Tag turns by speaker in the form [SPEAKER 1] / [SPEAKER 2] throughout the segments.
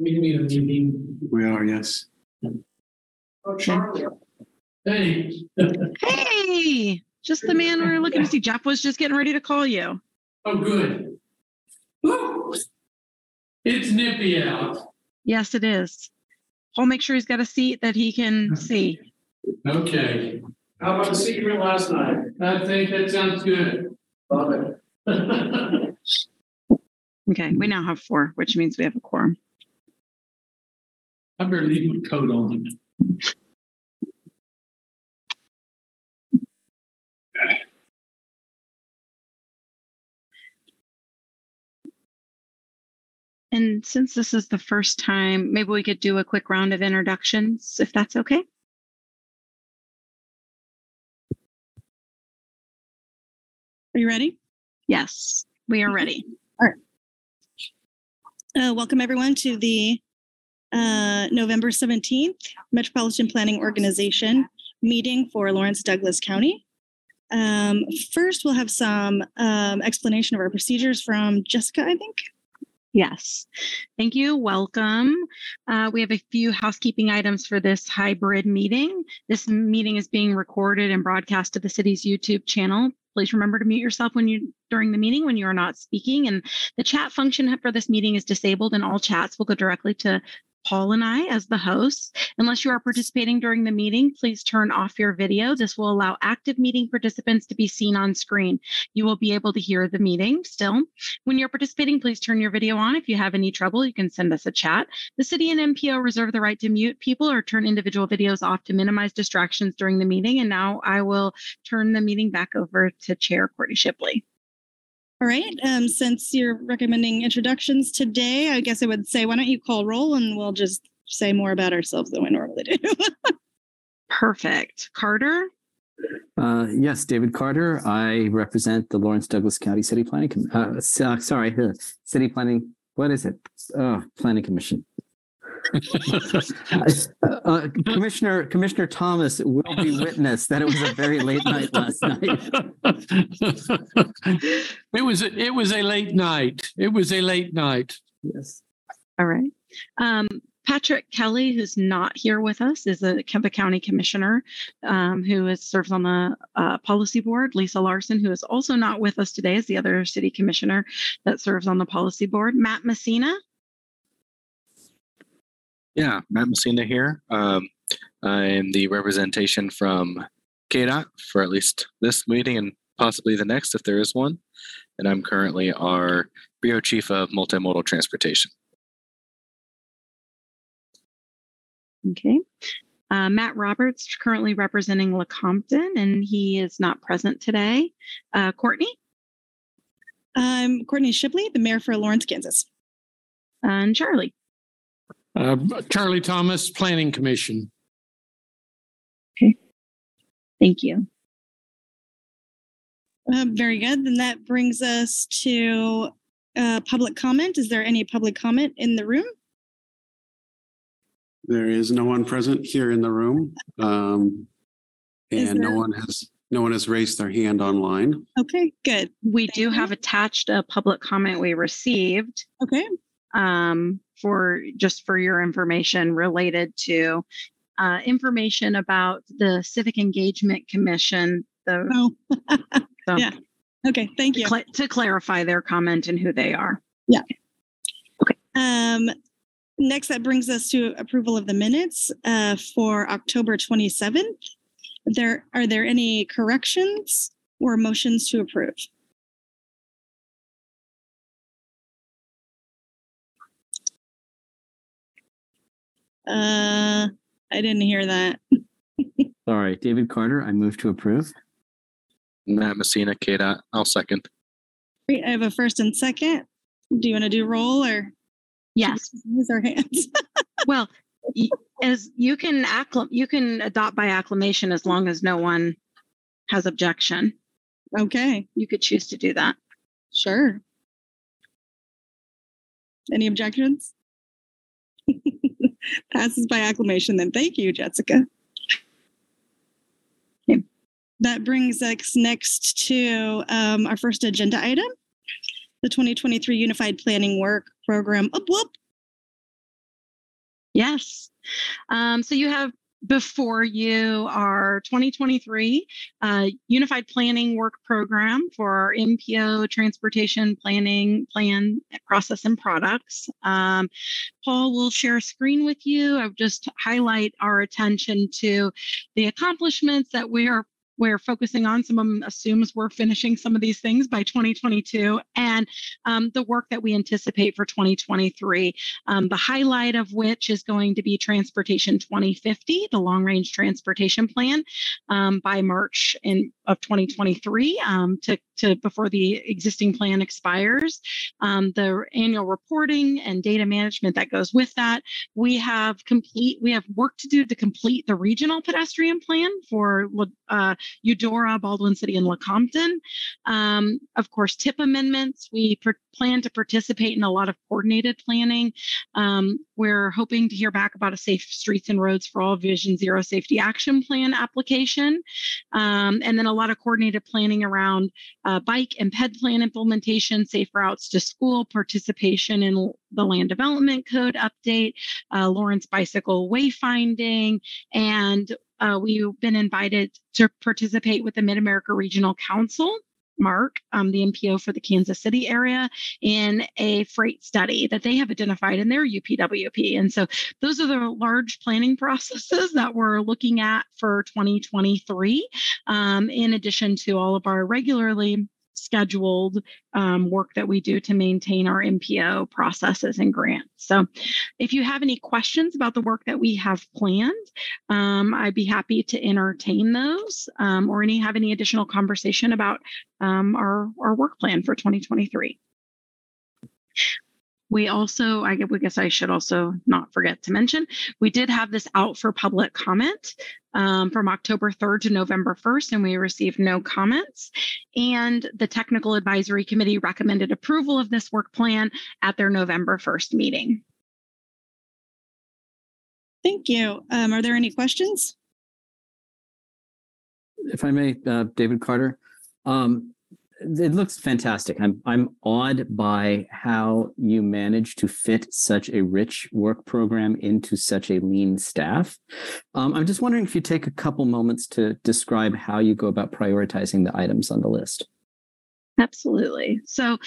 [SPEAKER 1] We need a meeting.
[SPEAKER 2] We are, yes.
[SPEAKER 1] Oh, Charlie. Hey.
[SPEAKER 3] Hey, just the man we were looking to see. Jeff was just getting ready to call you.
[SPEAKER 1] Oh, good. Woo. It's nippy out.
[SPEAKER 3] Yes, it is. I'll make sure he's got a seat that he can see.
[SPEAKER 1] Okay. How about the secret last night? I think that sounds good. Love it.
[SPEAKER 3] Okay, we now have four, which means we have a quorum.
[SPEAKER 1] I better leave my coat on.
[SPEAKER 3] And since this is the first time, maybe we could do a quick round of introductions, if that's okay.
[SPEAKER 4] Are you ready?
[SPEAKER 3] Yes, we are ready.
[SPEAKER 4] Uh, welcome everyone to the uh, November 17th Metropolitan Planning Organization meeting for Lawrence Douglas County. Um, first, we'll have some um, explanation of our procedures from Jessica, I think.
[SPEAKER 3] Yes. Thank you. Welcome. Uh, we have a few housekeeping items for this hybrid meeting. This meeting is being recorded and broadcast to the city's YouTube channel. Please remember to mute yourself when you during the meeting when you are not speaking. And the chat function for this meeting is disabled, and all chats will go directly to Paul and I as the hosts. Unless you are participating during the meeting, please turn off your video. This will allow active meeting participants to be seen on screen. You will be able to hear the meeting still. When you're participating, please turn your video on. If you have any trouble, you can send us a chat. The city and MPO reserve the right to mute people or turn individual videos off to minimize distractions during the meeting. And now I will turn the meeting back over to Chair Courtney Shipley.
[SPEAKER 4] All right. Um, since you're recommending introductions today, I guess I would say, why don't you call roll and we'll just say more about ourselves than we normally do.
[SPEAKER 3] Perfect. Carter?
[SPEAKER 2] Uh, yes, David Carter. I represent the Lawrence Douglas County City Planning. Com- uh, s- uh, sorry, uh, City Planning. What is it? Oh, Planning Commission. Uh, Commissioner Commissioner Thomas will be witness that it was a very late night last night.
[SPEAKER 1] It was, a- it was a late night. It was a late night.
[SPEAKER 2] Yes.
[SPEAKER 3] All right. Um, Patrick Kelly, who's not here with us, is a Kemba County Commissioner um, who is, serves on the uh, policy board. Lisa Larson, who is also not with us today, is the other city commissioner that serves on the policy board. Matt Messina.
[SPEAKER 5] Yeah, Matt Messina here. Um, I'm the representation from KDOT for at least this meeting and possibly the next if there is one. And I'm currently our Bureau Chief of Multimodal Transportation.
[SPEAKER 3] Okay. Uh, Matt Roberts, currently representing Lecompton, and he is not present today. Uh, Courtney
[SPEAKER 4] I'm Courtney Shipley, the mayor for Lawrence, Kansas.
[SPEAKER 3] and Charlie.
[SPEAKER 1] Uh, Charlie Thomas, Planning Commission. Okay.
[SPEAKER 3] Thank you.
[SPEAKER 4] Uh, very good. Then that brings us to uh, public comment. Is there any public comment in the room?
[SPEAKER 6] There is no one present here in the room. Um,
[SPEAKER 4] Is
[SPEAKER 6] and no one has, no one has raised their hand online.
[SPEAKER 4] Okay, good.
[SPEAKER 3] We
[SPEAKER 4] Thank
[SPEAKER 3] do
[SPEAKER 4] you.
[SPEAKER 3] have attached a public comment we received.
[SPEAKER 4] Okay.
[SPEAKER 3] um, for just for your information related to uh, information about the Civic Engagement Commission. The,
[SPEAKER 4] Oh,
[SPEAKER 3] so
[SPEAKER 4] yeah. okay. Thank you.
[SPEAKER 3] cla- to clarify their comment and who they are. Yeah. Okay.
[SPEAKER 4] Um, next, that brings us to approval of the minutes uh, for October 27th. There are there any corrections or motions to approve? Uh, I didn't hear that.
[SPEAKER 2] Sorry, David Carter. I move to approve.
[SPEAKER 5] Matt Messina, KDOT. I'll second.
[SPEAKER 4] Great, I have a first and second. Do you want to do roll or
[SPEAKER 3] Yes.
[SPEAKER 4] use our hands?
[SPEAKER 3] Well, as you can acclim- you can adopt by acclamation as long as no one has objection.
[SPEAKER 4] okay,
[SPEAKER 3] You could choose to do that.
[SPEAKER 4] sure. Any objections? Passes by acclamation then. Thank you, Jessica. That brings us next to um, our first agenda item, the 2023 Unified Planning Work Program. Whoop.
[SPEAKER 3] Yes. Um, so you have before you our 2023 uh, Unified Planning Work Program for our MPO Transportation Planning Plan Process and Products. Um, Paul will share a screen with you. I'll just highlight our attention to the accomplishments that we are we're focusing on. Some of them assumes we're finishing some of these things by 2022 and um, the work that we anticipate for 2023. Um, the highlight of which is going to be Transportation 2050, the long range transportation plan um, by March in, of 2023 um, to, to before the existing plan expires. Um, the annual reporting and data management that goes with that. We have complete, we have work to do to complete the regional pedestrian plan for uh, Eudora, Baldwin City, and Lecompton. Um, of course, TIP amendments. We plan to participate in a lot of coordinated planning. Um, we're hoping to hear back about a Safe Streets and Roads for All Vision Zero Safety Action Plan application. Um, and then a lot of coordinated planning around uh, bike and ped plan implementation, safe routes to school, participation in the land development code update, uh, Lawrence bicycle wayfinding, and uh, we've been invited to participate with the Mid America Regional Council. MARC, um, the MPO for the Kansas City area, in a freight study that they have identified in their UPWP. And so those are the large planning processes that we're looking at for 2023, um, in addition to all of our regularly scheduled um, work that we do to maintain our MPO processes and grants. So, if you have any questions about the work that we have planned, um, I'd be happy to entertain those um, or any have any additional conversation about um, our, our work plan for 2023. We also, I guess I should also not forget to mention, we did have this out for public comment um, from October 3rd to November 1st, and we received no comments. And the Technical Advisory Committee recommended approval of this work plan at their November 1st meeting.
[SPEAKER 4] Thank you. Um, are there any questions?
[SPEAKER 2] If I may, uh, David Carter, um, it looks fantastic. I'm I'm awed by how you manage to fit such a rich work program into such a lean staff. Um, I'm just wondering if you take a couple moments to describe how you go about prioritizing the items on the list.
[SPEAKER 3] Absolutely. So,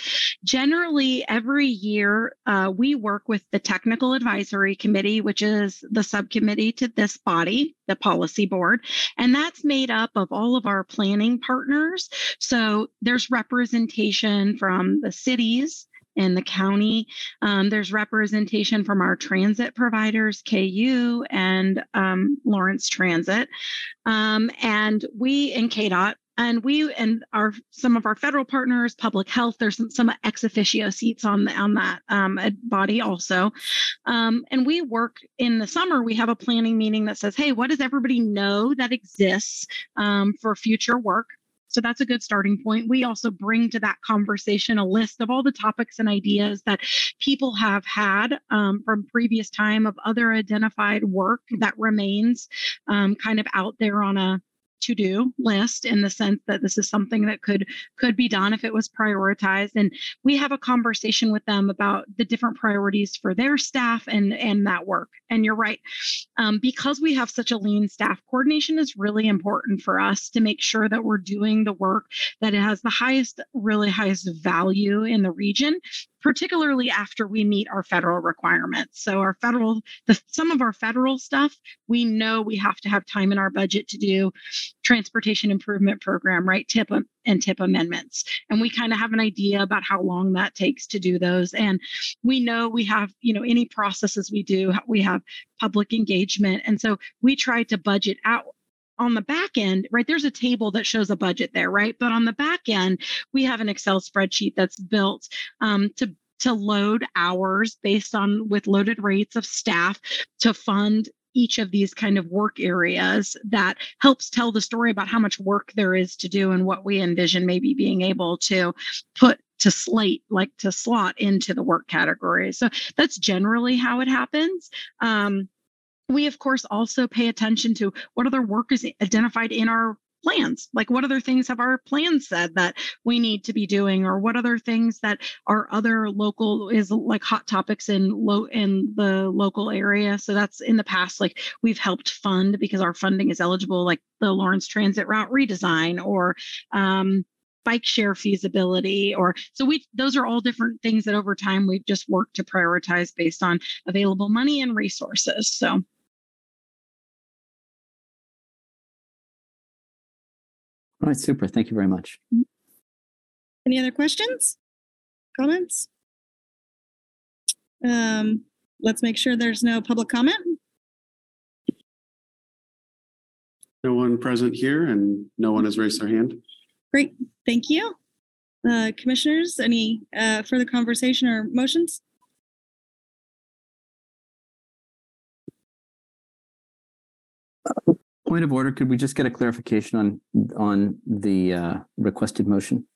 [SPEAKER 3] generally, every year uh, we work with the Technical Advisory Committee, which is the subcommittee to this body, the Policy Board, and that's made up of all of our planning partners. So, there's representation from the cities, in the county. Um, there's representation from our transit providers, KU and um, Lawrence Transit. Um, and we in KDOT and we and our some of our federal partners public health there's some, some ex officio seats on the, on that um, body also um, and we work in the summer we have a planning meeting that says hey what does everybody know that exists um, for future work so that's a good starting point. We also bring to that conversation a list of all the topics and ideas that people have had um, from previous time of other identified work that remains um, kind of out there on a to do list in the sense that this is something that could could be done if it was prioritized. And we have a conversation with them about the different priorities for their staff and and that work. And you're right. Um, because we have such a lean staff coordination is really important for us to make sure that we're doing the work that has the highest really highest value in the region particularly after we meet our federal requirements. So our federal, the, some of our federal stuff, we know we have to have time in our budget to do transportation improvement program, right? TIP and TIP amendments. And we kind of have an idea about how long that takes to do those. And we know we have, you know, any processes we do, we have public engagement. And so we try to budget out on the back end, right, there's a table that shows a budget there, right? But on the back end, we have an Excel spreadsheet that's built um, to to load hours based on with loaded rates of staff to fund each of these kind of work areas that helps tell the story about how much work there is to do and what we envision maybe being able to put to slate like to slot into the work categories so that's generally how it happens um, we of course also pay attention to what other work is identified in our plans. Like what other things have our plans said that we need to be doing, or what other things that are other local is like hot topics in low in the local area. So that's in the past, like we've helped fund because our funding is eligible, like the Lawrence Transit Route redesign or um, bike share feasibility or so we those are all different things that over time we've just worked to prioritize based on available money and resources so
[SPEAKER 2] All right, super. Thank you very much.
[SPEAKER 4] Any other questions? Comments? Um, let's make sure there's no public comment.
[SPEAKER 6] No one present here and no one has raised their hand.
[SPEAKER 4] Great, thank you. Uh, commissioners, any uh, further conversation or motions?
[SPEAKER 2] Point of order, could we just get a clarification on, on the uh, requested motion?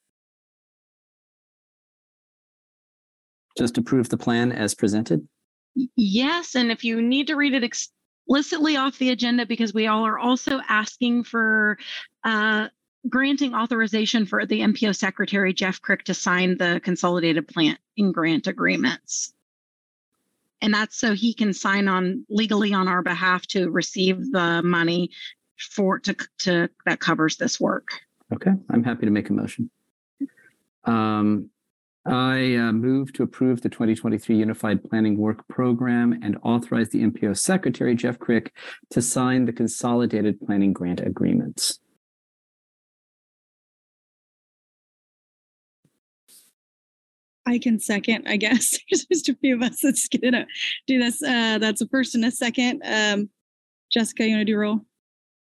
[SPEAKER 2] Just approve the plan as presented?
[SPEAKER 3] yes and if you need to read it explicitly off the agenda because we all are also asking for uh, granting authorization for the mpo secretary jeff crick to sign the consolidated plant and grant agreements and that's so he can sign on legally on our behalf to receive the money for to to that covers this work
[SPEAKER 2] Okay, I'm happy to make a motion. Um, I uh, move to approve the 2023 Unified Planning Work Program and authorize the MPO Secretary, Jeff Crick, to sign the consolidated planning grant agreements.
[SPEAKER 4] I can second, I guess. There's just a few of us that's gonna do this. Uh, that's a first and a second. Um, Jessica, you want to do roll?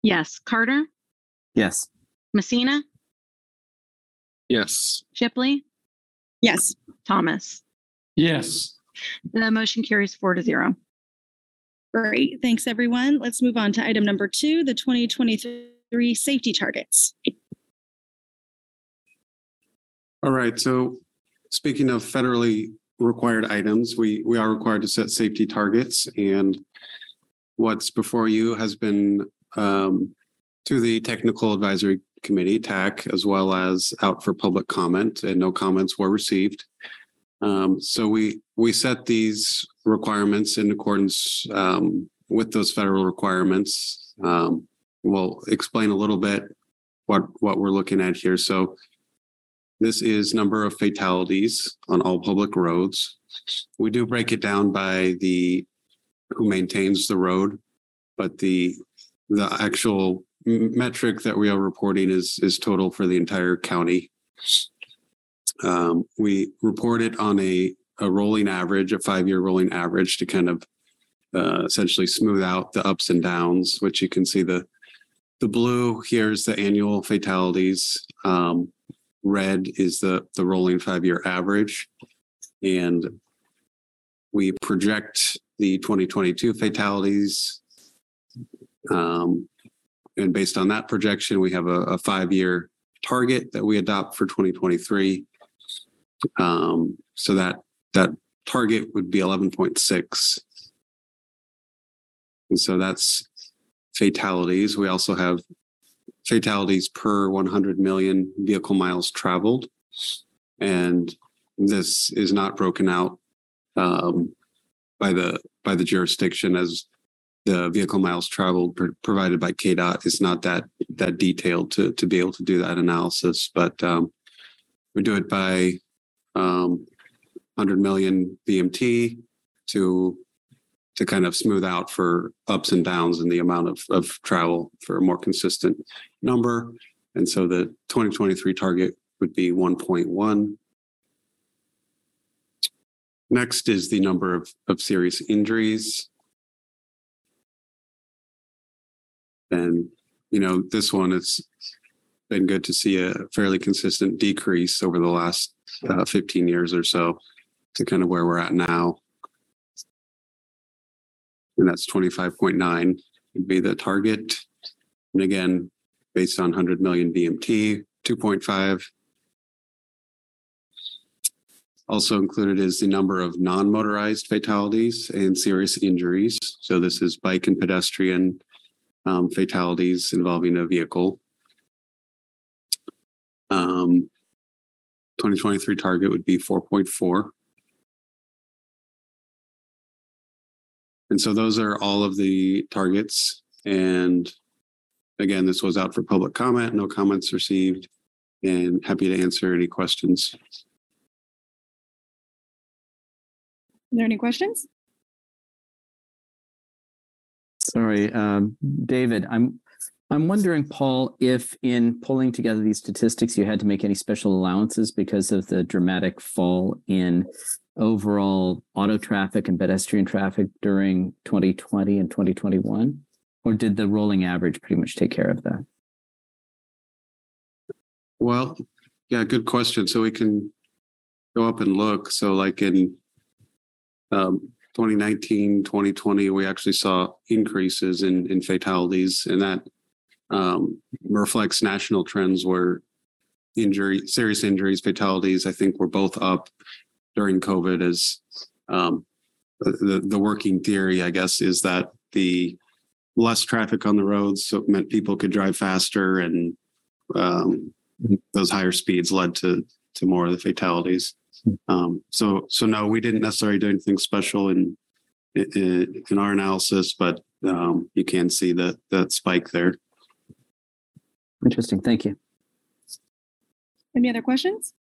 [SPEAKER 3] yes carter
[SPEAKER 2] Yes.
[SPEAKER 3] messina
[SPEAKER 5] Yes.
[SPEAKER 3] shipley
[SPEAKER 4] Yes.
[SPEAKER 3] thomas
[SPEAKER 1] Yes.
[SPEAKER 3] the motion carries four to zero
[SPEAKER 4] Great. Thanks, everyone. Let's move on to item number two, the 2023 safety targets.
[SPEAKER 6] All right, so speaking of federally required items, we, we are required to set safety targets and what's before you has been um, to the Technical Advisory Committee, TAC, as well as out for public comment, and no comments were received. Um, so we, we set these requirements in accordance um, with those federal requirements. Um, we'll explain a little bit what, what we're looking at here. So this is number of fatalities on all public roads. We do break it down by the who maintains the road, but the the actual metric that we are reporting is is total for the entire county. Um, we report it on a a rolling average, a five year rolling average to kind of uh, essentially smooth out the ups and downs, which you can see the the blue here is the annual fatalities. Um, red is the the rolling five year average, and we project the 2022 fatalities. Um, and based on that projection, we have a, a five year target that we adopt for 2023. Um, so that that target would be 11.6. And so that's fatalities. We also have fatalities per 100 million vehicle miles traveled. And this is not broken out um, by the by the jurisdiction as the vehicle miles traveled pr- provided by KDOT is not that that detailed to to be able to do that analysis. But um, we do it by um, 100 million VMT to to kind of smooth out for ups and downs in the amount of, of travel for a more consistent number. And so the 2023 target would be 1.1. Next is the number of, of serious injuries. And, you know, this one, it's been good to see a fairly consistent decrease over the last uh, 15 years or so to kind of where we're at now and that's 25.9 would be the target. And again, based on 100 million VMT, 2.5. Also included is the number of non motorized fatalities and serious injuries. So, this is bike and pedestrian um, fatalities involving a vehicle. Um, 2023 target would be 4.4. And so those are all of the targets. And again, this was out for public comment, no comments received. And happy to answer any questions.
[SPEAKER 4] Are there any questions?
[SPEAKER 2] Sorry, um, David, I'm, I'm wondering, Paul, if in pulling together these statistics, you had to make any special allowances because of the dramatic fall in overall auto traffic and pedestrian traffic during 2020 and 2021? Or did the rolling average pretty much take care of that?
[SPEAKER 6] Well, yeah, good question. So we can go up and look. So like in um, 2019, 2020, we actually saw increases in, in fatalities and that um, reflects national trends where injury, serious injuries, fatalities, I think were both up during COVID is um, the, the working theory, I guess, is that the less traffic on the roads, so it meant people could drive faster and um, those higher speeds led to to more of the fatalities. Um, so so no, we didn't necessarily do anything special in in, in our analysis, but um, you can see that that spike there.
[SPEAKER 2] Interesting. Thank you.
[SPEAKER 4] Any other questions?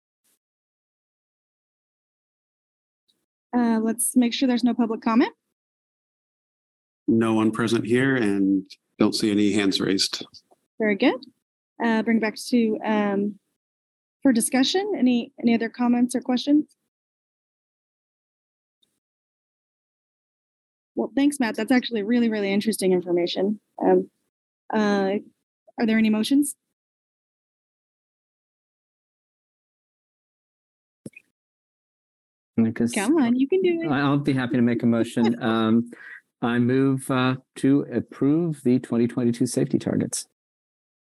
[SPEAKER 4] Uh, let's make sure there's no public comment.
[SPEAKER 6] No one present here, and don't see any hands raised.
[SPEAKER 4] Very good. Uh, bring back to um, for discussion. Any any other comments or questions? Well, thanks, Matt. That's actually really really interesting information. Um, uh, are there any motions?
[SPEAKER 2] Because
[SPEAKER 4] Come on, you can do it.
[SPEAKER 2] I'll be happy to make a motion. Um, I move uh, to approve the 2022 safety targets.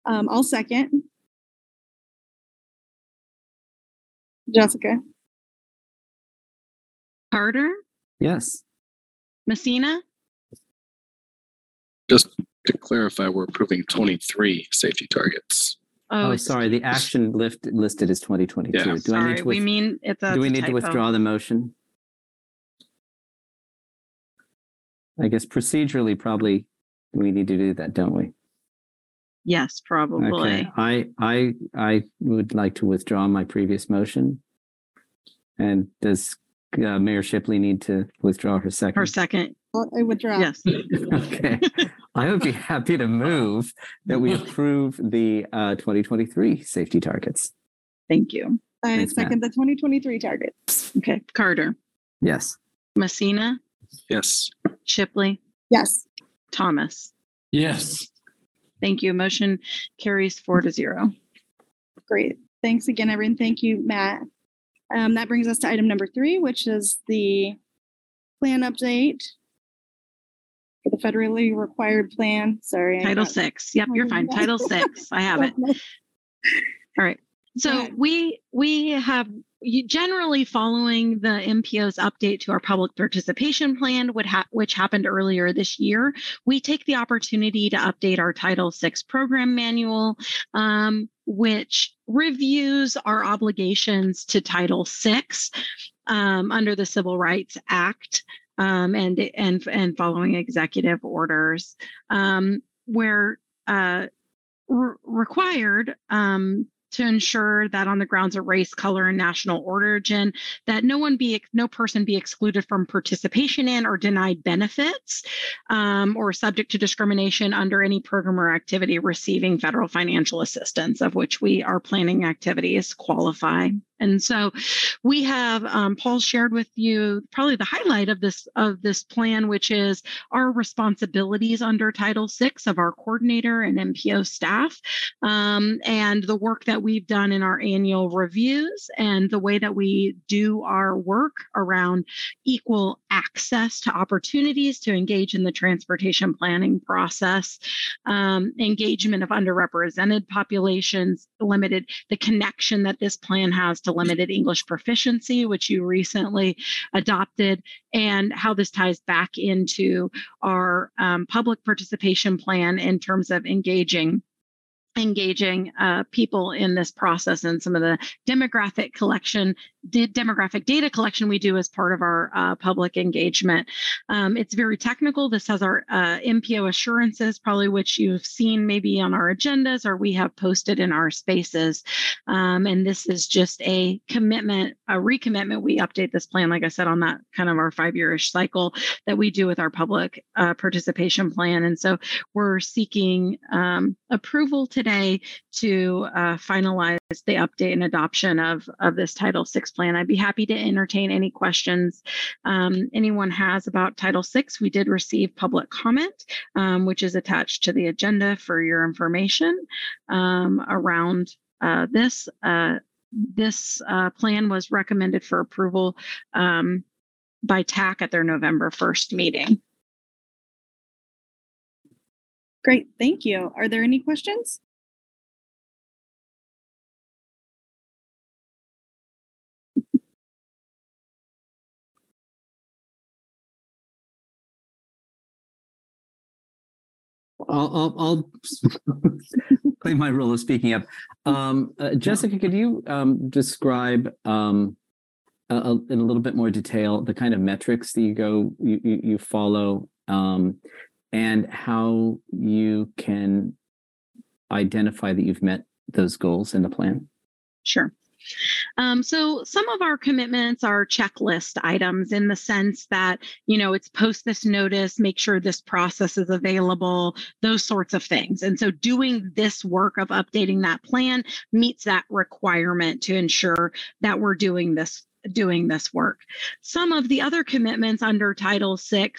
[SPEAKER 4] Um, I'll second. Jessica.
[SPEAKER 3] Carter,
[SPEAKER 2] Yes.
[SPEAKER 3] Messina,
[SPEAKER 5] Just to clarify, we're approving 23 safety targets.
[SPEAKER 3] Oh,
[SPEAKER 2] Oh, sorry. The action lift listed is 2022.
[SPEAKER 5] Yeah.
[SPEAKER 2] Do I need
[SPEAKER 3] sorry,
[SPEAKER 2] to,
[SPEAKER 3] we mean it's a
[SPEAKER 2] do we need to withdraw the motion? I guess procedurally, probably we need to do that, don't we?
[SPEAKER 3] Yes, probably.
[SPEAKER 2] Okay, I, I, I would like to withdraw my previous motion. And does uh, Mayor Shipley need to withdraw her second?
[SPEAKER 3] Her second,
[SPEAKER 4] I withdraw.
[SPEAKER 3] yes.
[SPEAKER 2] Okay, I would be happy to move that we approve the uh, 2023 safety targets.
[SPEAKER 3] Thank you.
[SPEAKER 4] I
[SPEAKER 2] Thanks, Matt.
[SPEAKER 4] second the 2023 targets.
[SPEAKER 3] Okay, Carter,
[SPEAKER 2] Yes.
[SPEAKER 3] Messina,
[SPEAKER 5] Yes.
[SPEAKER 3] Shipley,
[SPEAKER 4] Yes.
[SPEAKER 3] Thomas.
[SPEAKER 1] Yes.
[SPEAKER 3] Thank you. Motion carries four to zero.
[SPEAKER 4] Great. Thanks again, everyone. Thank you, Matt. Um, that brings us to item number three, which is the plan update for the federally required plan. Sorry.
[SPEAKER 3] Title six. Yep, you're fine. Title six. I have it. All right. So we we have generally following the MPO's update to our public participation plan, which happened earlier this year. We take the opportunity to update our Title VI program manual, um, which reviews our obligations to Title VI um, under the Civil Rights Act. Um, and and and following executive orders, um, where uh, re- required um, to ensure that on the grounds of race, color, and national origin, that no one be no person be excluded from participation in or denied benefits, um, or subject to discrimination under any program or activity receiving federal financial assistance, of which we are planning activities qualify. And so, we have um, Paul shared with you probably the highlight of this of this plan, which is our responsibilities under Title VI of our coordinator and MPO staff, um, and the work that we've done in our annual reviews, and the way that we do our work around equal access to opportunities to engage in the transportation planning process, um, engagement of underrepresented populations, limited the connection that this plan has to limited English proficiency, which you recently adopted, and how this ties back into our um, public participation plan in terms of engaging engaging uh, people in this process and some of the demographic collection the demographic data collection we do as part of our uh, public engagement. Um, it's very technical. This has our uh, mpo assurances probably which you've seen maybe on our agendas or we have posted in our spaces. Um, and this is just a commitment a recommitment. We update this plan like i said on that kind of our five yearish cycle that we do with our public uh, participation plan. And so we're seeking um, approval today to uh, finalize the update and adoption of, of this Title VI plan. I'd be happy to entertain any questions um, anyone has about Title VI. We did receive public comment, um, which is attached to the agenda for your information um, around uh, this. Uh, this uh, plan was recommended for approval um, by TAC at their November 1st meeting.
[SPEAKER 4] Great, thank you. Are there any questions?
[SPEAKER 2] I'll, I'll, I'll play my role of speaking up. Um, uh, Jessica, could you um, describe um, a, a, in a little bit more detail the kind of metrics that you go you, you, you follow um, and how you can identify that you've met those goals in the plan?
[SPEAKER 3] Sure. Um, so some of our commitments are checklist items in the sense that, you know, it's post this notice, make sure this process is available, those sorts of things. And so doing this work of updating that plan meets that requirement to ensure that we're doing this doing this work. Some of the other commitments under Title VI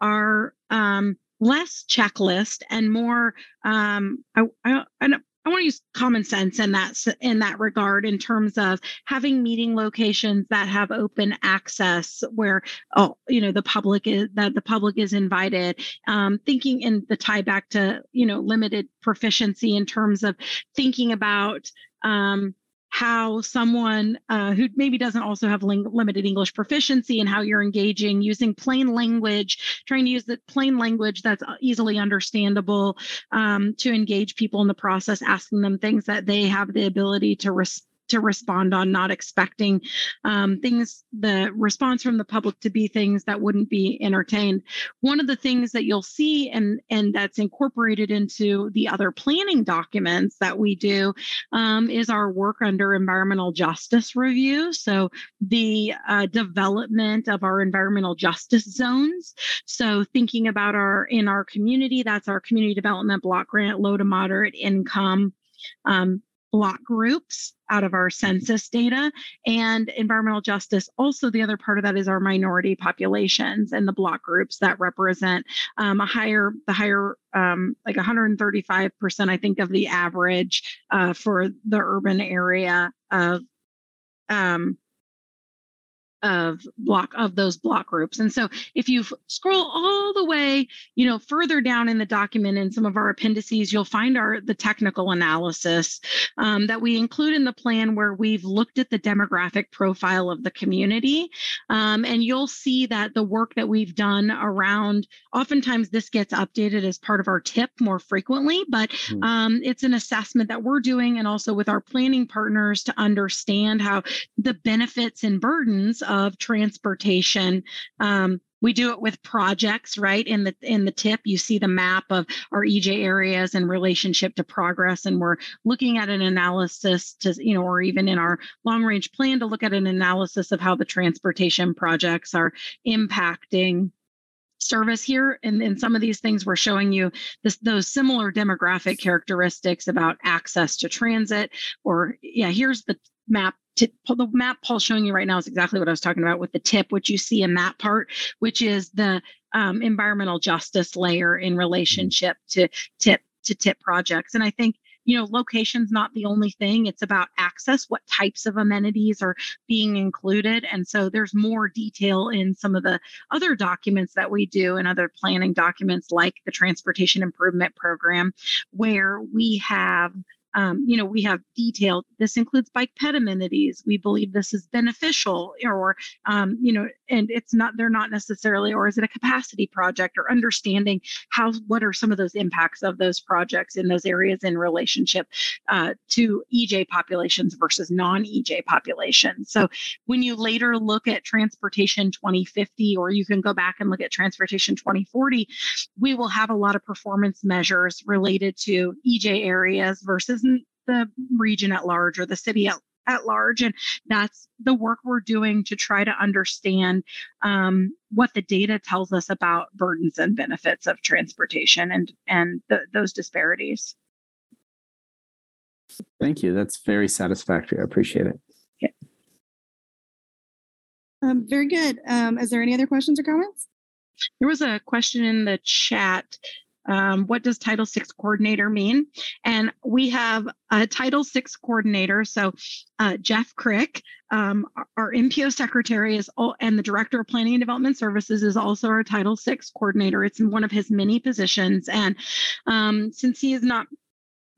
[SPEAKER 3] are um, less checklist and more um, I, I, I, I want to use common sense in that in that regard in terms of having meeting locations that have open access where oh you know the public is that the public is invited um, thinking in the tie back to you know limited proficiency in terms of thinking about um, how someone uh, who maybe doesn't also have ling- limited English proficiency and how you're engaging using plain language, trying to use the plain language that's uh, easily understandable um, to engage people in the process, asking them things that they have the ability to respond to respond on, not expecting um, things, the response from the public to be things that wouldn't be entertained. One of the things that you'll see and, and that's incorporated into the other planning documents that we do um, is our work under environmental justice review. So the uh, development of our environmental justice zones. So thinking about our in our community, that's our community development block grant, low to moderate income um, block groups out of our census data and environmental justice also the other part of that is our minority populations and the block groups that represent um, a higher the higher um, like 135% i think of the average uh, for the urban area of um, of block of those block groups. And so if you scroll all the way, you know, further down in the document in some of our appendices, you'll find our the technical analysis um, that we include in the plan where we've looked at the demographic profile of the community. Um, and you'll see that the work that we've done around, oftentimes this gets updated as part of our tip more frequently, but hmm. um, it's an assessment that we're doing and also with our planning partners to understand how the benefits and burdens of transportation. Um, we do it with projects right in the in the tip you see the map of our ej areas in relationship to progress and we're looking at an analysis to you know or even in our long range plan to look at an analysis of how the transportation projects are impacting service here and in some of these things we're showing you this, those similar demographic characteristics about access to transit or yeah here's the map the map Paul's showing you right now is exactly what I was talking about with the tip, which you see in that part, which is the um, environmental justice layer in relationship to tip to tip projects. And I think you know location's not the only thing. It's about access what types of amenities are being included. And so there's more detail in some of the other documents that we do and other planning documents like the transportation improvement program where we have um, you know, we have detailed, this includes bike ped amenities. We believe this is beneficial or, um, you know, and it's not, they're not necessarily, or is it a capacity project or understanding how, what are some of those impacts of those projects in those areas in relationship uh, to EJ populations versus non EJ populations. So when you later look at transportation 2050, or you can go back and look at transportation 2040, we will have a lot of performance measures related to EJ areas versus the region at large or the city at, at large. And that's the work we're doing to try to understand um, what the data tells us about burdens and benefits of transportation and, and the, those disparities.
[SPEAKER 2] Thank you. That's very satisfactory. I appreciate it.
[SPEAKER 4] Um, very good. Um, is there any other questions or comments?
[SPEAKER 3] There was a question in the chat. Um, what does Title VI coordinator mean? And we have a Title VI coordinator. So uh, Jeff Crick, um, our MPO secretary, is all, and the director of Planning and Development Services is also our Title VI coordinator. It's one of his many positions. And um, since he is not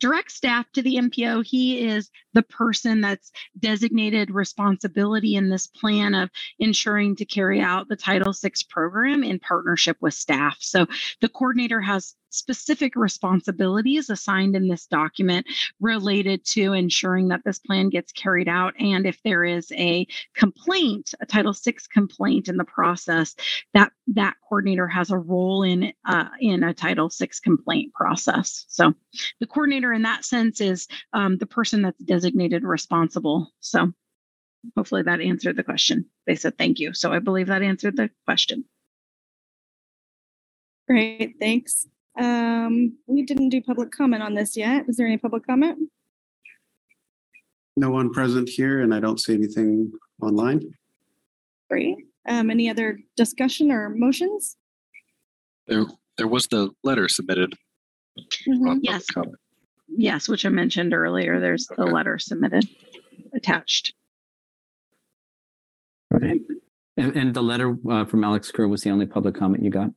[SPEAKER 3] direct staff to the MPO. He is the person that's designated responsibility in this plan of ensuring to carry out the Title VI program in partnership with staff. So the coordinator has specific responsibilities assigned in this document related to ensuring that this plan gets carried out. And if there is a complaint, a Title VI complaint in the process, that that coordinator has a role in uh, in a Title VI complaint process. So the coordinator in that sense is um, the person that's designated responsible. So hopefully that answered the question. They said thank you. So I believe that answered the question.
[SPEAKER 4] Great, thanks. Um, we didn't do public comment on this yet. Is there any public comment?
[SPEAKER 6] No one present here and I don't see anything online.
[SPEAKER 4] Great. Um, any other discussion or motions?
[SPEAKER 5] There, there was the letter submitted.
[SPEAKER 4] Mhm.
[SPEAKER 3] Yes.
[SPEAKER 5] comment.
[SPEAKER 3] Yes, which I mentioned earlier. There's the letter submitted attached.
[SPEAKER 2] Okay. And, and the letter uh, from Alex Kerr was the only public comment you got?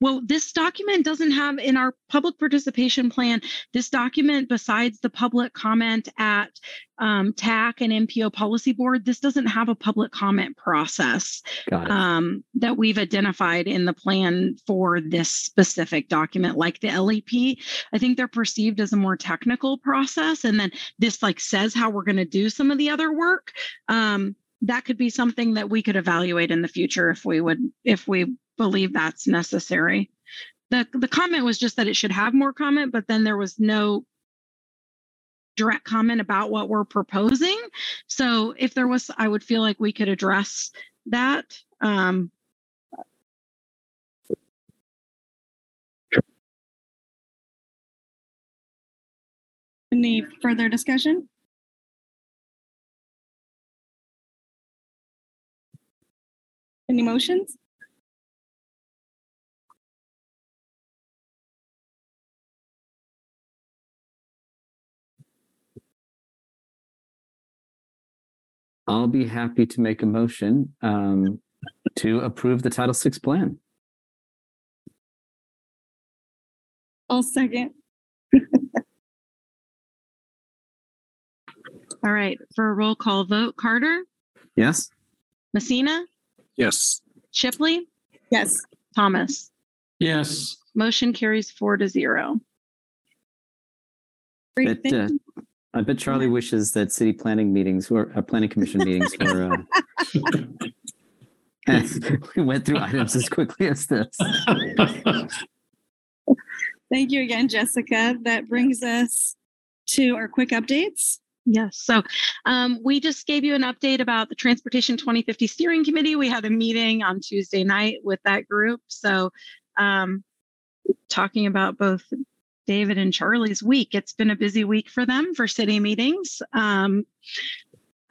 [SPEAKER 3] Well, this document doesn't have in our public participation plan, this document, besides the public comment at um, TAC and MPO policy board, this doesn't have a public comment process um, that we've identified in the plan for this specific document, like the LEP. I think they're perceived as a more technical process. And then this like says how we're going to do some of the other work. Um, that could be something that we could evaluate in the future if we would, if we believe that's necessary. The, the comment was just that it should have more comment, but then there was no direct comment about what we're proposing. So if there was, I would feel like we could address that. Um,
[SPEAKER 4] Any further discussion? Any motions?
[SPEAKER 2] I'll be happy to make a motion um, to approve the Title VI plan.
[SPEAKER 4] I'll second.
[SPEAKER 3] all right, for a roll call vote, Carter,
[SPEAKER 2] Yes?
[SPEAKER 3] Messina,
[SPEAKER 5] Yes,
[SPEAKER 3] Shipley,
[SPEAKER 4] Yes.
[SPEAKER 3] Thomas.
[SPEAKER 1] Yes,
[SPEAKER 3] Motion carries four to zero.
[SPEAKER 4] Great,
[SPEAKER 2] But,
[SPEAKER 4] thank
[SPEAKER 2] uh,
[SPEAKER 4] you.
[SPEAKER 2] I bet Charlie wishes that city planning meetings were, uh, planning commission meetings were, uh, we went through items as quickly as this.
[SPEAKER 4] Thank you again, Jessica. That brings us to our quick updates.
[SPEAKER 3] Yes. So um, we just gave you an update about the Transportation 2050 Steering Committee. We had a meeting on Tuesday night with that group. So um, talking about both David and Charlie's week, it's been a busy week for them for city meetings. Um,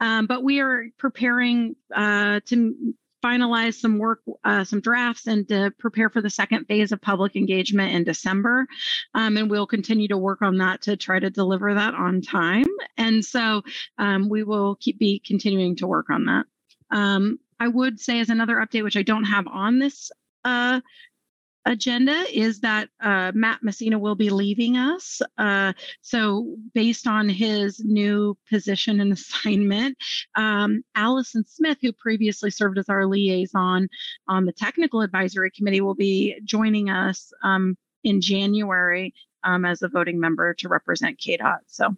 [SPEAKER 3] um, but we are preparing uh, to finalize some work, uh, some drafts, and to prepare for the second phase of public engagement in December. Um, and we'll continue to work on that to try to deliver that on time. And so um, we will keep be continuing to work on that. Um, I would say as another update, which I don't have on this uh, agenda is that uh, Matt Messina will be leaving us. Uh, so, based on his new position and assignment, um, Allison Smith, who previously served as our liaison on the technical advisory committee, will be joining us um, in January um, as a voting member to represent KDOT. So,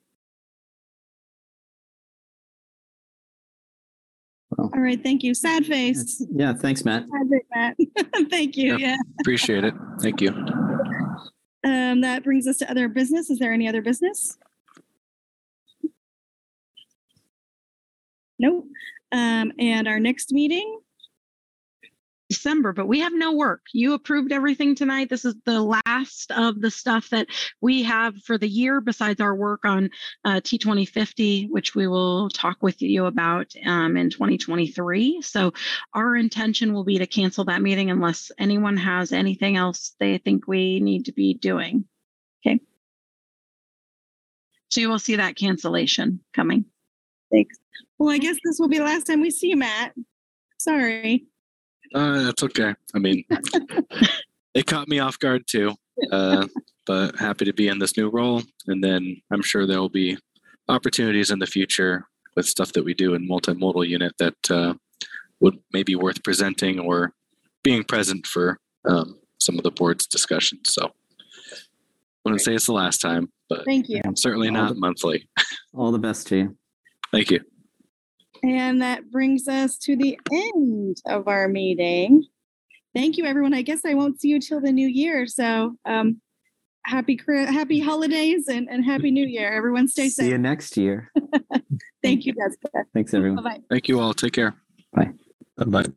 [SPEAKER 4] All right, thank you. Sad face.
[SPEAKER 2] Yeah, thanks, Matt.
[SPEAKER 4] Sad face, Matt. Thank you.
[SPEAKER 5] Yep.
[SPEAKER 4] Yeah.
[SPEAKER 5] Appreciate it. Thank you.
[SPEAKER 4] Um, that brings us to other business. Is there any other business? Nope. Um, and our next meeting,
[SPEAKER 3] December, but we have no work. You approved everything tonight. This is the last of the stuff that we have for the year, besides our work on uh, T2050, which we will talk with you about um, in 2023. So, our intention will be to cancel that meeting unless anyone has anything else they think we need to be doing. Okay. So, you will see that cancellation coming.
[SPEAKER 4] thanks. Well, I guess this will be the last time we see you, Matt. Sorry.
[SPEAKER 5] Uh, that's okay. I mean, it caught me off guard too. Uh, but happy to be in this new role. And then I'm sure there will be opportunities in the future with stuff that we do in multimodal unit that uh, would maybe worth presenting or being present for um, some of the board's discussions. So wouldn't say it's the last time, but
[SPEAKER 4] Thank you.
[SPEAKER 5] certainly
[SPEAKER 2] All
[SPEAKER 5] not
[SPEAKER 2] the-
[SPEAKER 5] monthly.
[SPEAKER 2] All the best to you.
[SPEAKER 5] Thank you.
[SPEAKER 4] And that brings us to the end of our meeting. Thank you, everyone. I guess I won't see you till the new year. So um, happy Chri- happy holidays and, and happy new year. Everyone stay safe.
[SPEAKER 2] See you next year.
[SPEAKER 4] Thank you, Jessica.
[SPEAKER 2] Thanks, everyone.
[SPEAKER 4] Bye-bye.
[SPEAKER 5] Thank you all. Take care. Bye.
[SPEAKER 6] Bye bye.